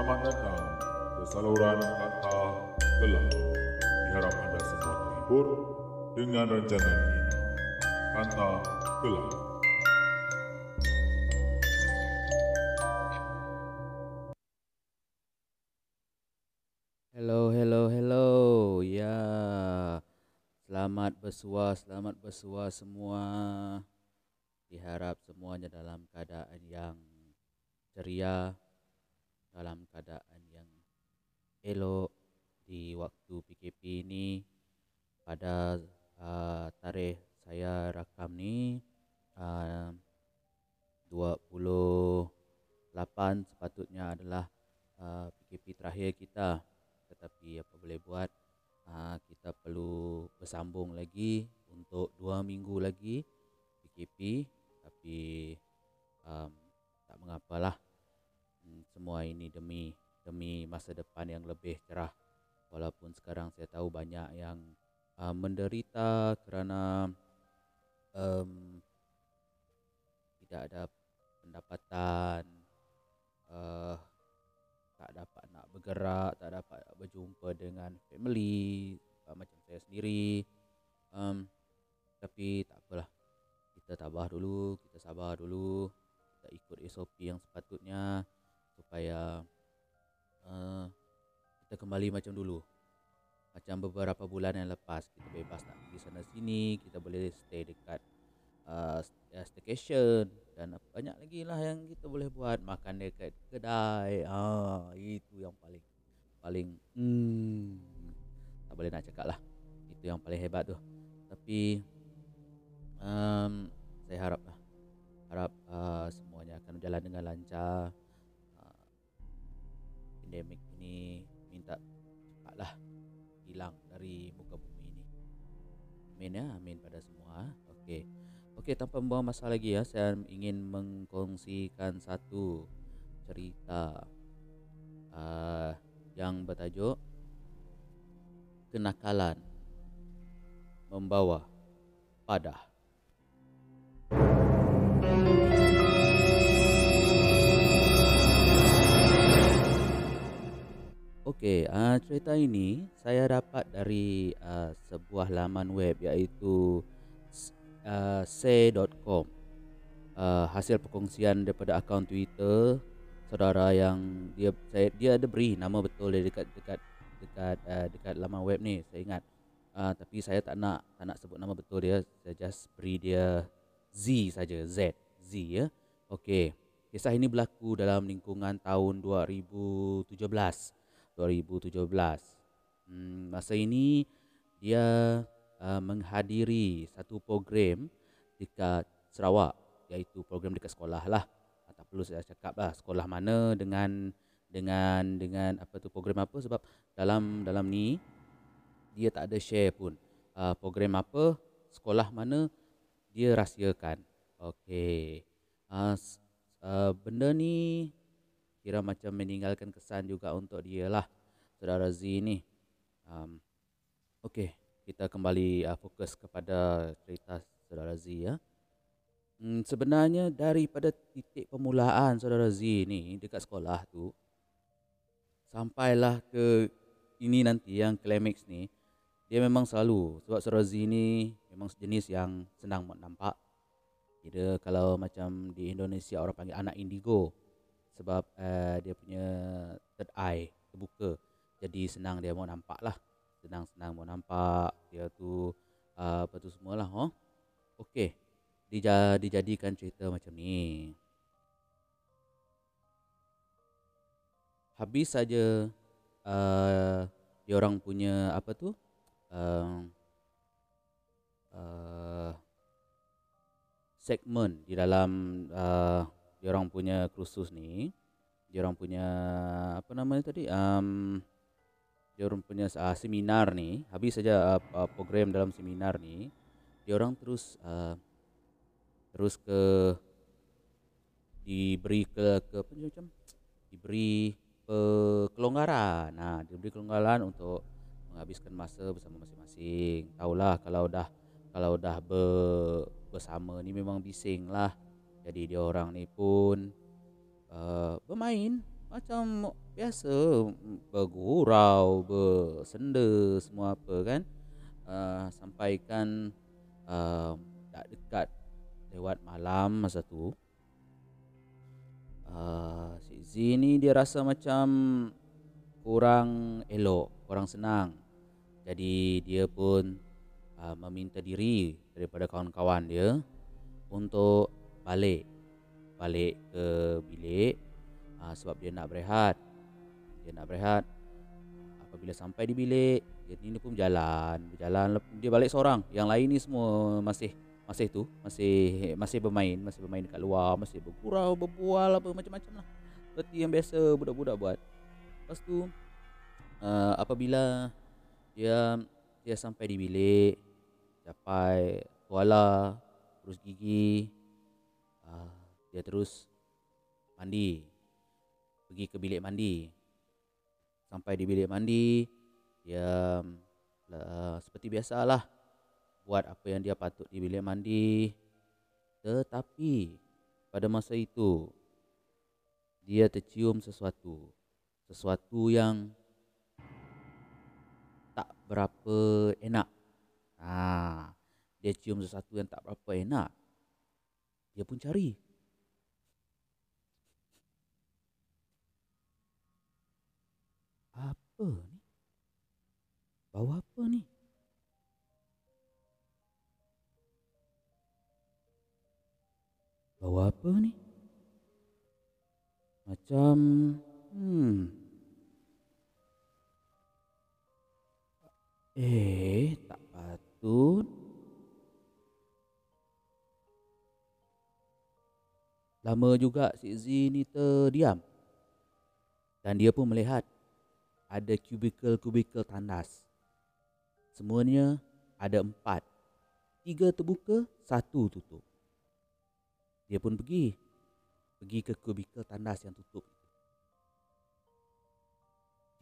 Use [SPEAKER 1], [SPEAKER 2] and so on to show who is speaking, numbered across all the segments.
[SPEAKER 1] Selamat datang ke saluran kata gelap. Diharap anda semua terhibur dengan rancangan ini. Kata gelap.
[SPEAKER 2] Hello, hello, hello. Ya. Selamat bersua, selamat bersua semua. Diharap semuanya dalam keadaan yang ceria, dalam keadaan yang elok di waktu PKP ini. Pada uh, tarikh saya rakam ni uh, 28 sepatutnya adalah uh, PKP terakhir kita. Tetapi apa boleh buat? Uh, kita perlu bersambung lagi untuk dua minggu lagi PKP tapi um, tak mengapalah hmm, semua ini demi demi masa depan yang lebih cerah walaupun sekarang saya tahu banyak yang uh, menderita kerana um, tidak ada pendapatan uh, tak dapat nak bergerak, tak dapat berjumpa dengan family uh, macam saya sendiri. Um, tapi tak apalah. Kita tabah dulu, kita sabar dulu. Kita ikut SOP yang sepatutnya supaya uh, kita kembali macam dulu. Macam beberapa bulan yang lepas kita bebas nak pergi sana sini, kita boleh stay dekat uh, staycation dan banyak lagi lah yang kita boleh buat. Makan dekat kedai ah itu yang paling paling hmm, tak boleh nak cakap lah. Itu yang paling hebat tu. Tapi um, saya harap lah harap uh, semuanya akan berjalan dengan lancar pandemik ini minta cepatlah hilang dari muka bumi ini. Amin ya amin pada semua. Okey. Okey, tanpa membuang masa lagi ya, saya ingin mengkongsikan satu cerita uh, yang bertajuk Kenakalan Membawa Padah. Okey, uh, cerita ini saya dapat dari uh, sebuah laman web iaitu uh, say.com uh, hasil perkongsian daripada akaun Twitter saudara yang dia saya dia ada beri nama betul dia dekat dekat dekat uh, dekat laman web ni saya ingat. Uh, tapi saya tak nak tak nak sebut nama betul dia saya just beri dia Z saja Z Z ya. Okey kisah ini berlaku dalam lingkungan tahun 2017 2017 hmm, masa ini dia uh, menghadiri satu program dekat Sarawak iaitu program dekat sekolah lah. Uh, tak perlu saya cakap lah sekolah mana dengan dengan dengan apa tu program apa sebab dalam dalam ni dia tak ada share pun uh, program apa sekolah mana dia rahsiakan. Okey. Uh, uh, benda ni kira macam meninggalkan kesan juga untuk dia lah saudara Z ni. Um, Okey kita kembali uh, fokus kepada cerita saudara Z ya. Hmm, sebenarnya daripada titik permulaan saudara Z ni dekat sekolah tu sampailah ke ini nanti yang climax ni dia memang selalu sebab saudara Z ni memang sejenis yang senang nampak. Kira kalau macam di Indonesia orang panggil anak indigo sebab uh, dia punya third eye terbuka. Jadi senang dia mau nampak lah. Senang-senang mau nampak. Dia tu uh, apa tu semualah oh. Okey. Dija, dijadikan cerita macam ni. Habis saja uh, dia orang punya apa tu? Uh, uh, segmen di dalam uh, dia orang punya kursus ni dia orang punya apa namanya tadi um, dia orang punya uh, seminar ni habis saja uh, program dalam seminar ni orang terus uh, terus ke diberi ke ke apa macam diberi kelonggaran nah diberi kelonggaran untuk menghabiskan masa bersama masing-masing. Tahulah kalau dah kalau dah ber, bersama ni memang bising lah. Jadi dia orang ni pun uh, bermain macam biasa bergurau, bersenda semua apa kan. Uh, sampaikan uh, tak dekat lewat malam masa tu. Uh, si Z ni dia rasa macam kurang elok, kurang senang. Jadi dia pun uh, meminta diri daripada kawan-kawan dia untuk balik balik ke bilik uh, sebab dia nak berehat. Dia nak berehat. Apabila sampai di bilik, dia ni pun berjalan, berjalan dia balik seorang. Yang lain ni semua masih masih tu, masih masih bermain, masih bermain dekat luar, masih bergurau, berbual apa macam-macam lah. Seperti yang biasa budak-budak buat. Lepas tu uh, apabila dia dia sampai di bilik, capai tuala, terus gigi, uh, dia terus mandi. Pergi ke bilik mandi. Sampai di bilik mandi dia uh, seperti biasalah buat apa yang dia patut di bilik mandi. Tetapi pada masa itu dia tercium sesuatu. Sesuatu yang tak berapa enak. Ah dia cium sesuatu yang tak berapa enak dia pun cari apa ni? Bau apa ni? Bau apa ni? Macam hmm. Eh, tak patut. Lama juga si Z ni terdiam. Dan dia pun melihat ada kubikel-kubikel tandas. Semuanya ada empat. Tiga terbuka, satu tutup. Dia pun pergi. Pergi ke kubikel tandas yang tutup.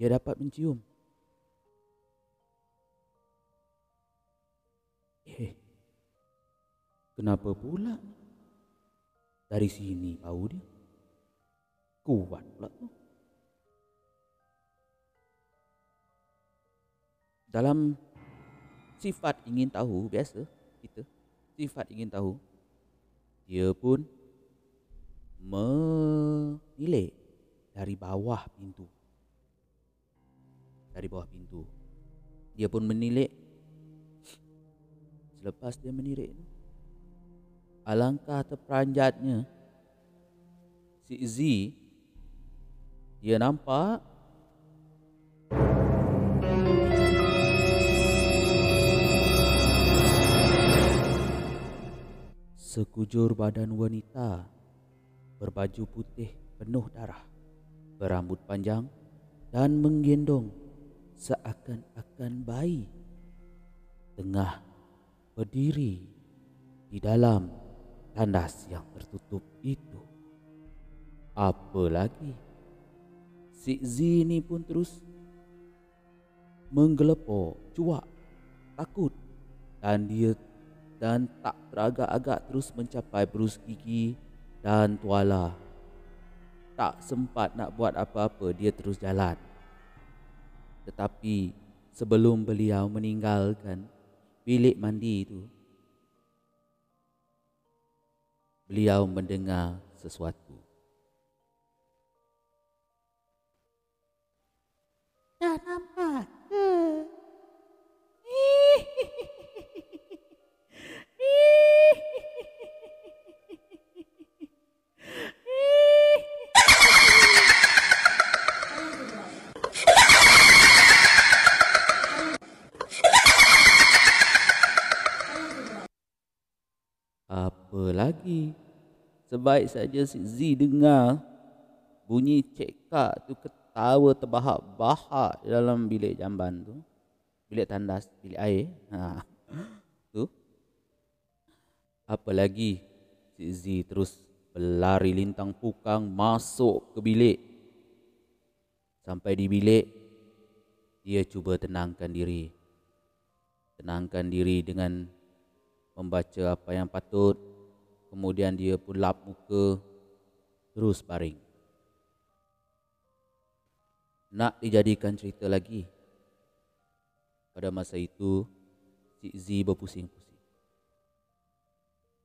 [SPEAKER 2] Dia dapat mencium. Eh, kenapa pula dari sini bau dia? Kuat pula tu. Dalam sifat ingin tahu biasa kita sifat ingin tahu dia pun menilik dari bawah pintu. Dari bawah pintu. Dia pun menilik selepas dia menilik alangkah terperanjatnya si Z dia nampak sekujur badan wanita berbaju putih penuh darah, berambut panjang dan menggendong seakan-akan bayi tengah berdiri di dalam tandas yang tertutup itu. Apa lagi? Si Zini pun terus menggelepok, cuak, takut dan dia dan tak teragak-agak terus mencapai berus gigi dan tuala. Tak sempat nak buat apa-apa, dia terus jalan. Tetapi sebelum beliau meninggalkan bilik mandi itu, beliau mendengar sesuatu.
[SPEAKER 3] Dah nampak ke?
[SPEAKER 2] Apa lagi? Sebaik saja si Z dengar bunyi cekak tu ketawa terbahak-bahak dalam bilik jamban tu. Bilik tandas, bilik air. Ha. Tu. Apa lagi? Si Z terus berlari lintang pukang masuk ke bilik. Sampai di bilik, dia cuba tenangkan diri. Tenangkan diri dengan membaca apa yang patut. Kemudian dia pun lap muka, terus baring. nak dijadikan cerita lagi. Pada masa itu, Cik Z berpusing-pusing.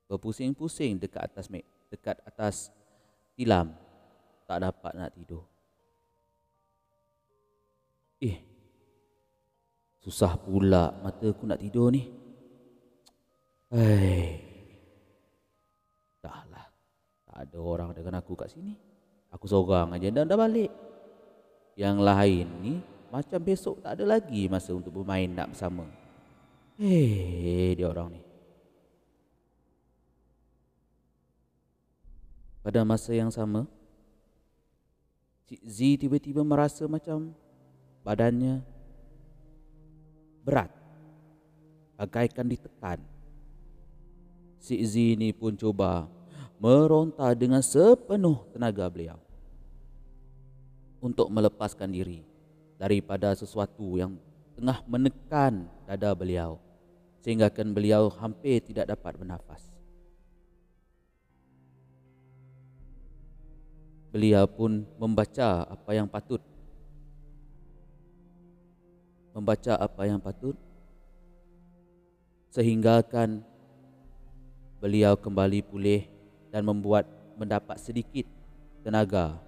[SPEAKER 2] Berpusing-pusing dekat atas mek, dekat atas tilam. Tak dapat nak tidur. Eh, susah pula mata aku nak tidur ni. Hei. Ada orang dengan aku kat sini. Aku seorang aja dan dah balik. Yang lain ni macam besok tak ada lagi masa untuk bermain nak bersama. Hei, dia orang ni. Pada masa yang sama, Cik Z tiba-tiba merasa macam badannya berat. Bagaikan ditekan. Cik Z ni pun cuba meronta dengan sepenuh tenaga beliau untuk melepaskan diri daripada sesuatu yang tengah menekan dada beliau sehingga kan beliau hampir tidak dapat bernafas. Beliau pun membaca apa yang patut. Membaca apa yang patut sehingga kan beliau kembali pulih dan membuat mendapat sedikit tenaga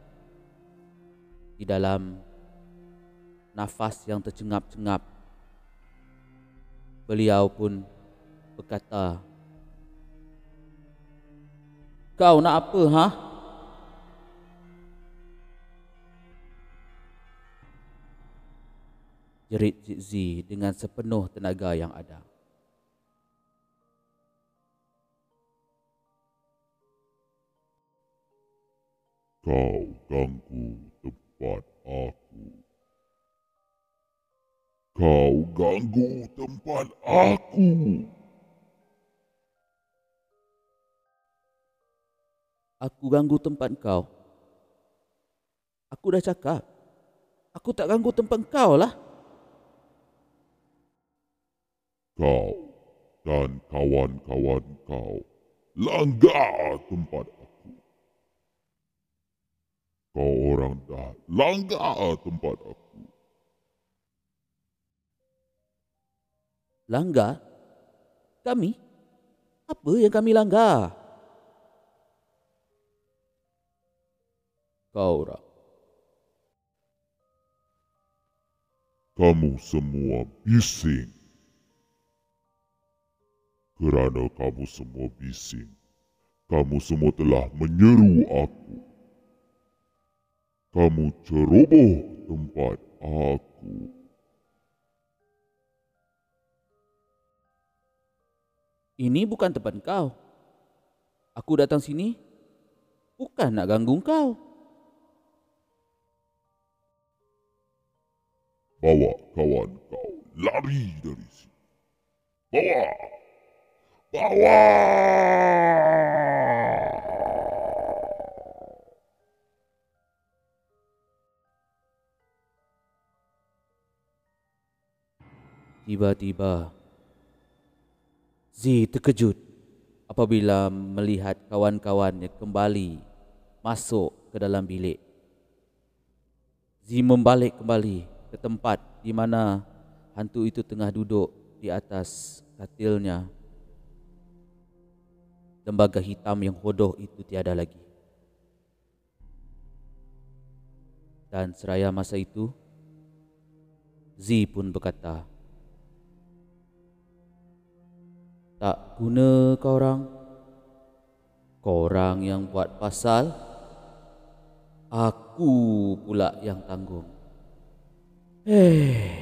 [SPEAKER 2] di dalam nafas yang tercengap-cengap. Beliau pun berkata, Kau nak apa, ha? Jerit Cik Z dengan sepenuh tenaga yang ada.
[SPEAKER 1] Kau ganggu tempat aku. Kau ganggu tempat aku.
[SPEAKER 2] Aku ganggu tempat kau. Aku dah cakap. Aku tak ganggu tempat kau lah.
[SPEAKER 1] Kau dan kawan-kawan kau langgar tempat. Kau orang dah langgar tempat aku.
[SPEAKER 2] Langgar? Kami? Apa yang kami langgar? Kau orang.
[SPEAKER 1] Kamu semua bising. Kerana kamu semua bising, kamu semua telah menyeru aku. Kamu ceroboh tempat aku.
[SPEAKER 2] Ini bukan tempat kau. Aku datang sini bukan nak ganggu kau.
[SPEAKER 1] Bawa kawan kau lari dari sini. Bawa! Bawa!
[SPEAKER 2] Tiba-tiba Z terkejut apabila melihat kawan-kawannya kembali masuk ke dalam bilik. Z membalik kembali ke tempat di mana hantu itu tengah duduk di atas katilnya. Lembaga hitam yang hodoh itu tiada lagi. Dan seraya masa itu, Z pun berkata, Tak guna kau orang. Kau orang yang buat pasal, aku pula yang tanggung. Eh.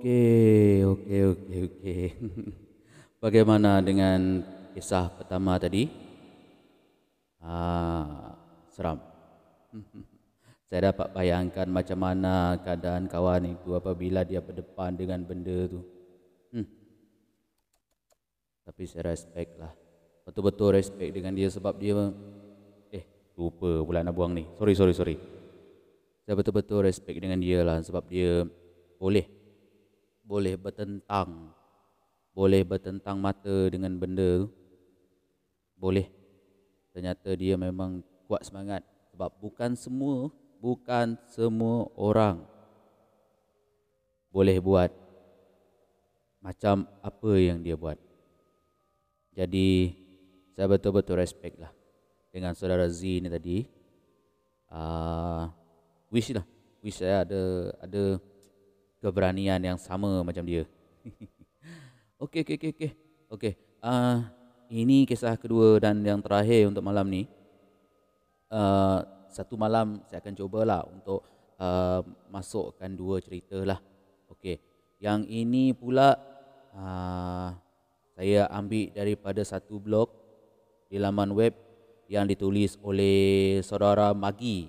[SPEAKER 2] Okey, okey, okey, okey. Bagaimana dengan kisah pertama tadi? Ah, seram. Saya dapat bayangkan macam mana keadaan kawan itu apabila dia berdepan dengan benda tu. Hmm. Tapi saya respect lah. Betul-betul respect dengan dia sebab dia eh lupa pula nak buang ni. Sorry sorry sorry. Saya betul-betul respect dengan dia lah sebab dia boleh boleh bertentang. Boleh bertentang mata dengan benda. Tu boleh. Ternyata dia memang kuat semangat. Sebab bukan semua bukan semua orang boleh buat macam apa yang dia buat. Jadi saya betul-betul respect lah dengan saudara Z ni tadi. Uh, wish lah. Wish saya ada ada keberanian yang sama macam dia Okey, okey, okey, okey. Okey. Uh, ini kisah kedua dan yang terakhir untuk malam ni. Uh, satu malam saya akan cubalah untuk uh, masukkan dua cerita lah. Okey. Yang ini pula uh, saya ambil daripada satu blog di laman web yang ditulis oleh saudara Magi.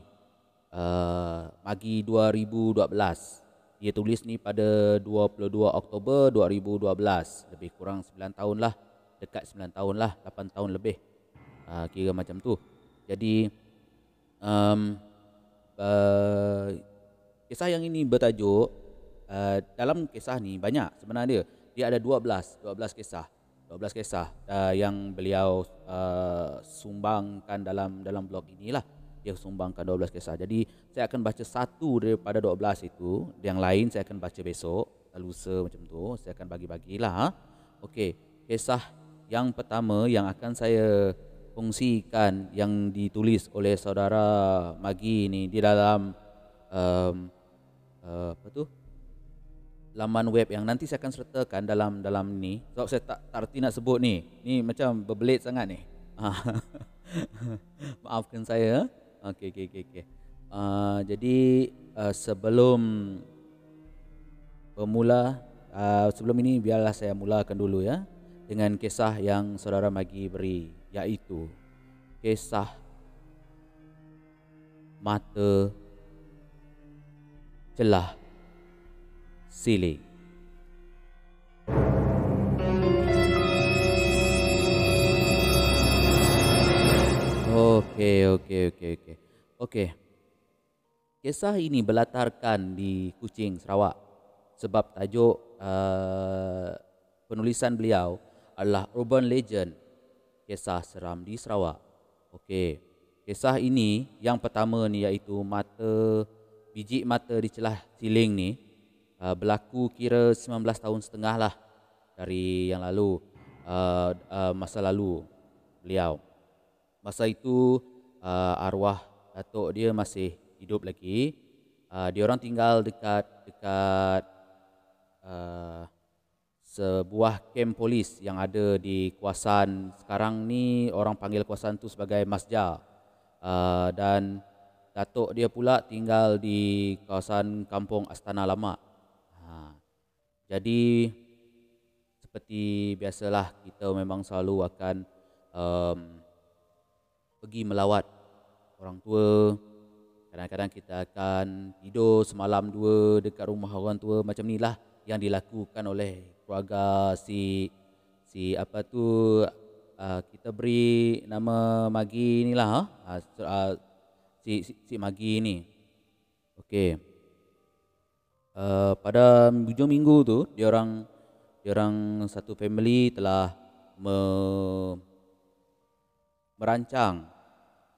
[SPEAKER 2] Uh, Magi 2012 dia tulis ni pada 22 Oktober 2012 lebih kurang 9 tahun lah. Dekat 9 tahun lah 8 tahun lebih. Uh, kira macam tu. Jadi um, uh, kisah yang ini bertajuk uh, dalam kisah ni banyak sebenarnya. Dia ada 12 12 kisah. 12 kisah uh, yang beliau uh, sumbangkan dalam dalam blog inilah dia sumbangkan 12 kisah. Jadi saya akan baca satu daripada 12 itu, yang lain saya akan baca besok, lusa macam tu. Saya akan bagi-bagilah. Ha? Okey, kisah yang pertama yang akan saya kongsikan yang ditulis oleh saudara Magi ni di dalam um, uh, apa tu? laman web yang nanti saya akan sertakan dalam dalam ni sebab saya tak tak reti nak sebut ni ni macam berbelit sangat ni maafkan saya Okey okey okey okey. Uh, jadi uh, sebelum bermula uh, sebelum ini biarlah saya mulakan dulu ya dengan kisah yang saudara Magi beri iaitu kisah mata celah siling. Okey. Kisah ini berlatarkan di Kuching, Sarawak. Sebab tajuk uh, penulisan beliau adalah Urban Legend Kisah Seram di Sarawak. Okey. Kisah ini yang pertama ni iaitu mata biji mata di celah siling ni uh, berlaku kira 19 tahun setengah lah dari yang lalu uh, uh, masa lalu beliau. Masa itu uh, arwah datuk dia masih hidup lagi. Uh, dia orang tinggal dekat dekat uh, sebuah kem polis yang ada di kawasan sekarang ni orang panggil kawasan tu sebagai Masjid. Uh, dan datuk dia pula tinggal di kawasan kampung Astana Lama. Ha. Jadi seperti biasalah kita memang selalu akan um, pergi melawat orang tua. Kadang-kadang kita akan tidur semalam dua dekat rumah orang tua macam inilah yang dilakukan oleh keluarga si si apa tu uh, kita beri nama Magi inilah ha? uh, si, si si Magi ni. Okey. Uh, pada hujung minggu tu dia orang dia orang satu family telah me, merancang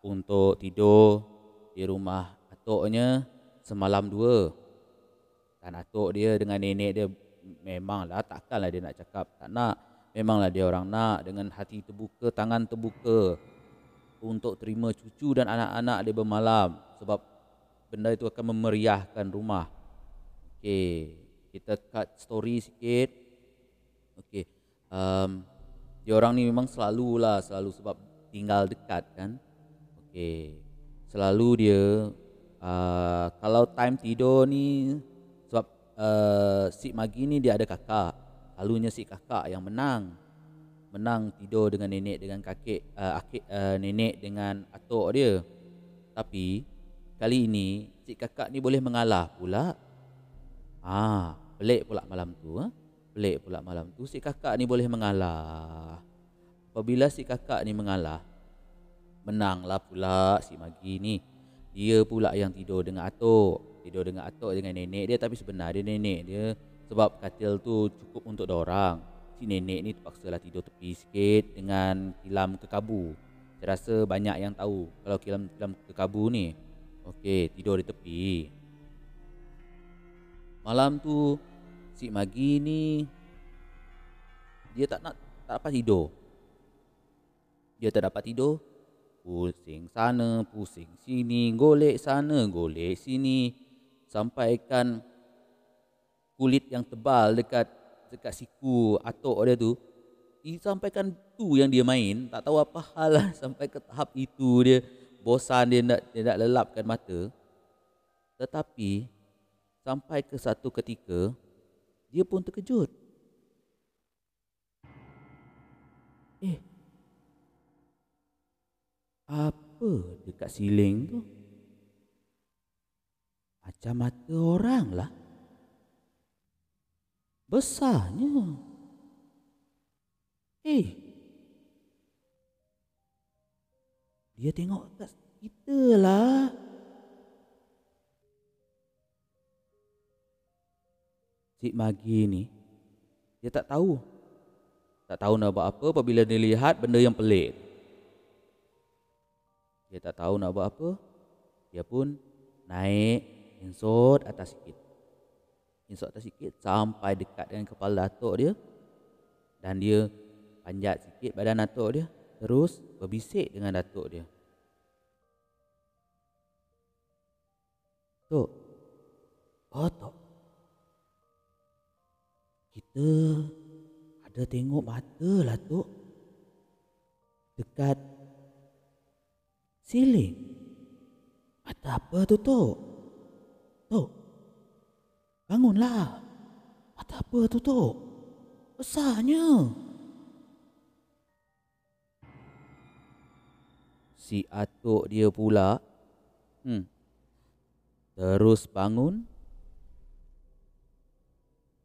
[SPEAKER 2] untuk tidur di rumah atuknya semalam dua. Dan atuk dia dengan nenek dia memanglah takkanlah dia nak cakap tak nak. Memanglah dia orang nak dengan hati terbuka, tangan terbuka untuk terima cucu dan anak-anak dia bermalam sebab benda itu akan memeriahkan rumah. Okey, kita cut story sikit. Okey. Um, dia orang ni memang selalulah selalu sebab tinggal dekat kan. Okey. Selalu dia uh, kalau time tidur ni sebab uh, si Magi ni dia ada kakak. Selalunya si kakak yang menang. menang tidur dengan nenek dengan kakek uh, akik uh, nenek dengan atuk dia. Tapi kali ini si kakak ni boleh mengalah pula. Ah, pelik pula malam tu ah. Ha? Pelik pula malam tu si kakak ni boleh mengalah. Apabila si kakak ni mengalah, menanglah pula si Magi ni. Dia pula yang tidur dengan atuk. Tidur dengan atuk dengan nenek dia tapi sebenarnya nenek dia sebab katil tu cukup untuk dua orang si nenek ni terpaksa lah tidur tepi sikit dengan kilam kekabu. Saya rasa banyak yang tahu kalau kilam kilam kekabu ni. Okey, tidur di tepi. Malam tu si Magi ni dia tak nak tak dapat tidur. Dia tak dapat tidur. Pusing sana, pusing sini, golek sana, golek sini. Sampaikan kulit yang tebal dekat dekat siku atuk dia tu. Disampaikan tu yang dia main tak tahu apa hal lah. Sampai ke tahap itu dia bosan dia nak dia nak lelapkan mata. Tetapi sampai ke satu ketika dia pun terkejut. Eh apa dekat siling tu macam mata orang lah besarnya. Eh, dia tengok kat kita lah. Cik Magi ni, dia tak tahu. Tak tahu nak buat apa apabila dia lihat benda yang pelik. Dia tak tahu nak buat apa. Dia pun naik, insut atas sikit. Insok atas sikit sampai dekat dengan kepala datuk dia. Dan dia panjat sikit badan datuk dia terus berbisik dengan datuk dia. Tok Oh Tok. Kita ada tengok mata lah Tok. Dekat siling Mata apa tu Tok Tok Bangunlah. Mata apa tu tu? Besarnya. Si atuk dia pula. Hmm. Terus bangun.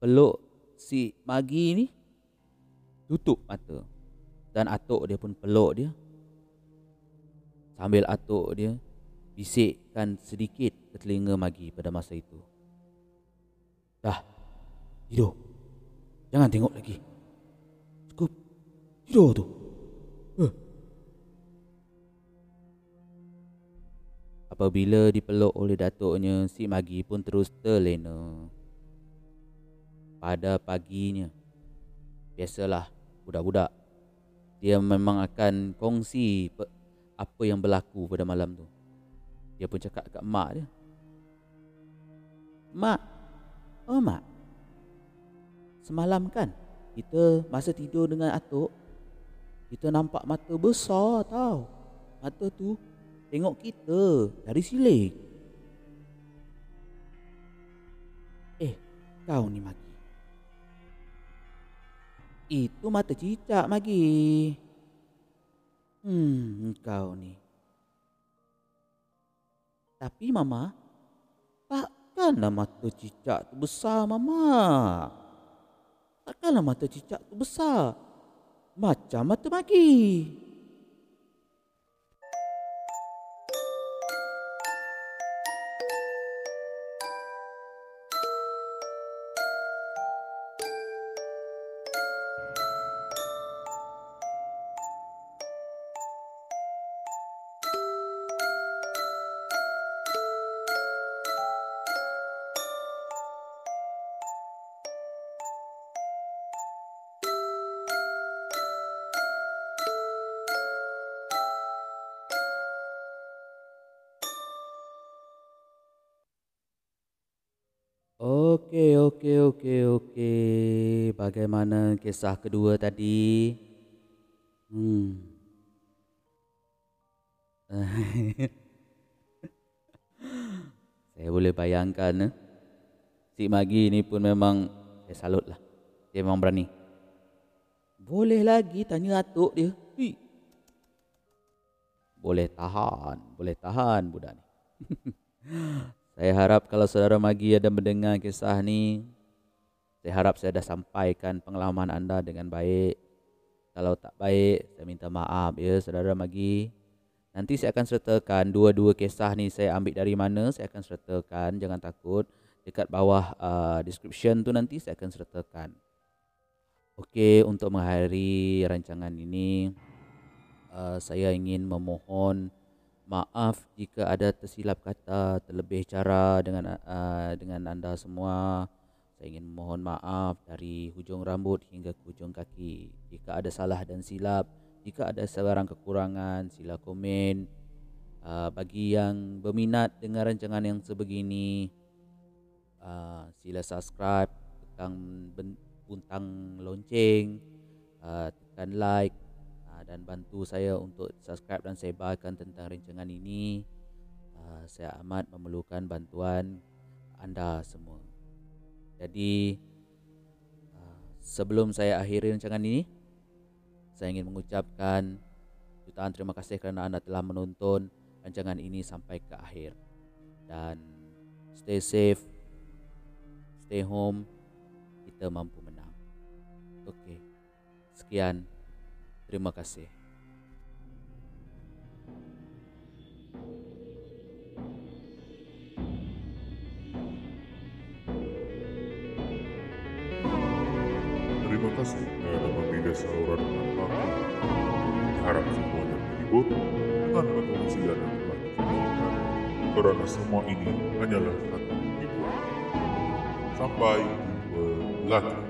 [SPEAKER 2] Peluk si Magi ni. Tutup mata. Dan atuk dia pun peluk dia. Sambil atuk dia bisikkan sedikit ke telinga Magi pada masa itu. Dah. Tidur. Jangan tengok lagi. Cukup. Tidur tu. Uh. Apabila dipeluk oleh datuknya, si Magi pun terus terlena. Pada paginya, biasalah budak-budak. Dia memang akan kongsi apa yang berlaku pada malam tu. Dia pun cakap kat mak dia. Mak, Oh mak Semalam kan Kita masa tidur dengan atuk Kita nampak mata besar tau Mata tu Tengok kita Dari siling Eh Kau ni Magi Itu mata cicak Magi Hmm Kau ni Tapi Mama Tak Takkanlah mata cicak tu besar, Mama. Takkanlah mata cicak tu besar. Macam mata magi. Okey, okey, okey, okey. Bagaimana kisah kedua tadi? Hmm. saya boleh bayangkan eh? si Magi ni pun memang saya salut lah. Dia memang berani. Boleh lagi tanya atuk dia. Hi. Boleh tahan, boleh tahan budak ni. saya harap kalau saudara Magi ada mendengar kisah ni, saya harap saya dah sampaikan pengalaman anda dengan baik. Kalau tak baik, saya minta maaf ya saudara Magi. Nanti saya akan sertakan dua-dua kisah ni saya ambil dari mana, saya akan sertakan, jangan takut. Dekat bawah uh, description tu nanti saya akan sertakan. Okey, untuk mengakhiri rancangan ini, uh, saya ingin memohon maaf jika ada tersilap kata, terlebih cara dengan uh, dengan anda semua. Saya ingin memohon maaf dari hujung rambut hingga ke hujung kaki. Jika ada salah dan silap, jika ada sebarang kekurangan, sila komen. Uh, bagi yang berminat dengan rancangan yang sebegini, uh, sila subscribe, tekan puntang lonceng, uh, tekan like dan bantu saya untuk subscribe dan sebarkan tentang rancangan ini. Uh, saya amat memerlukan bantuan anda semua. Jadi uh, sebelum saya akhiri rancangan ini, saya ingin mengucapkan jutaan terima kasih kerana anda telah menonton rancangan ini sampai ke akhir. Dan stay safe, stay home, kita mampu Okey. Sekian. Terima kasih.
[SPEAKER 1] Terima kasih kerana membina saluran dengan aku. Harap semuanya terhibur dengan pengungsian yang telah dikatakan. Kerana semua ini hanyalah satu hiburan. Sampai jumpa lagi.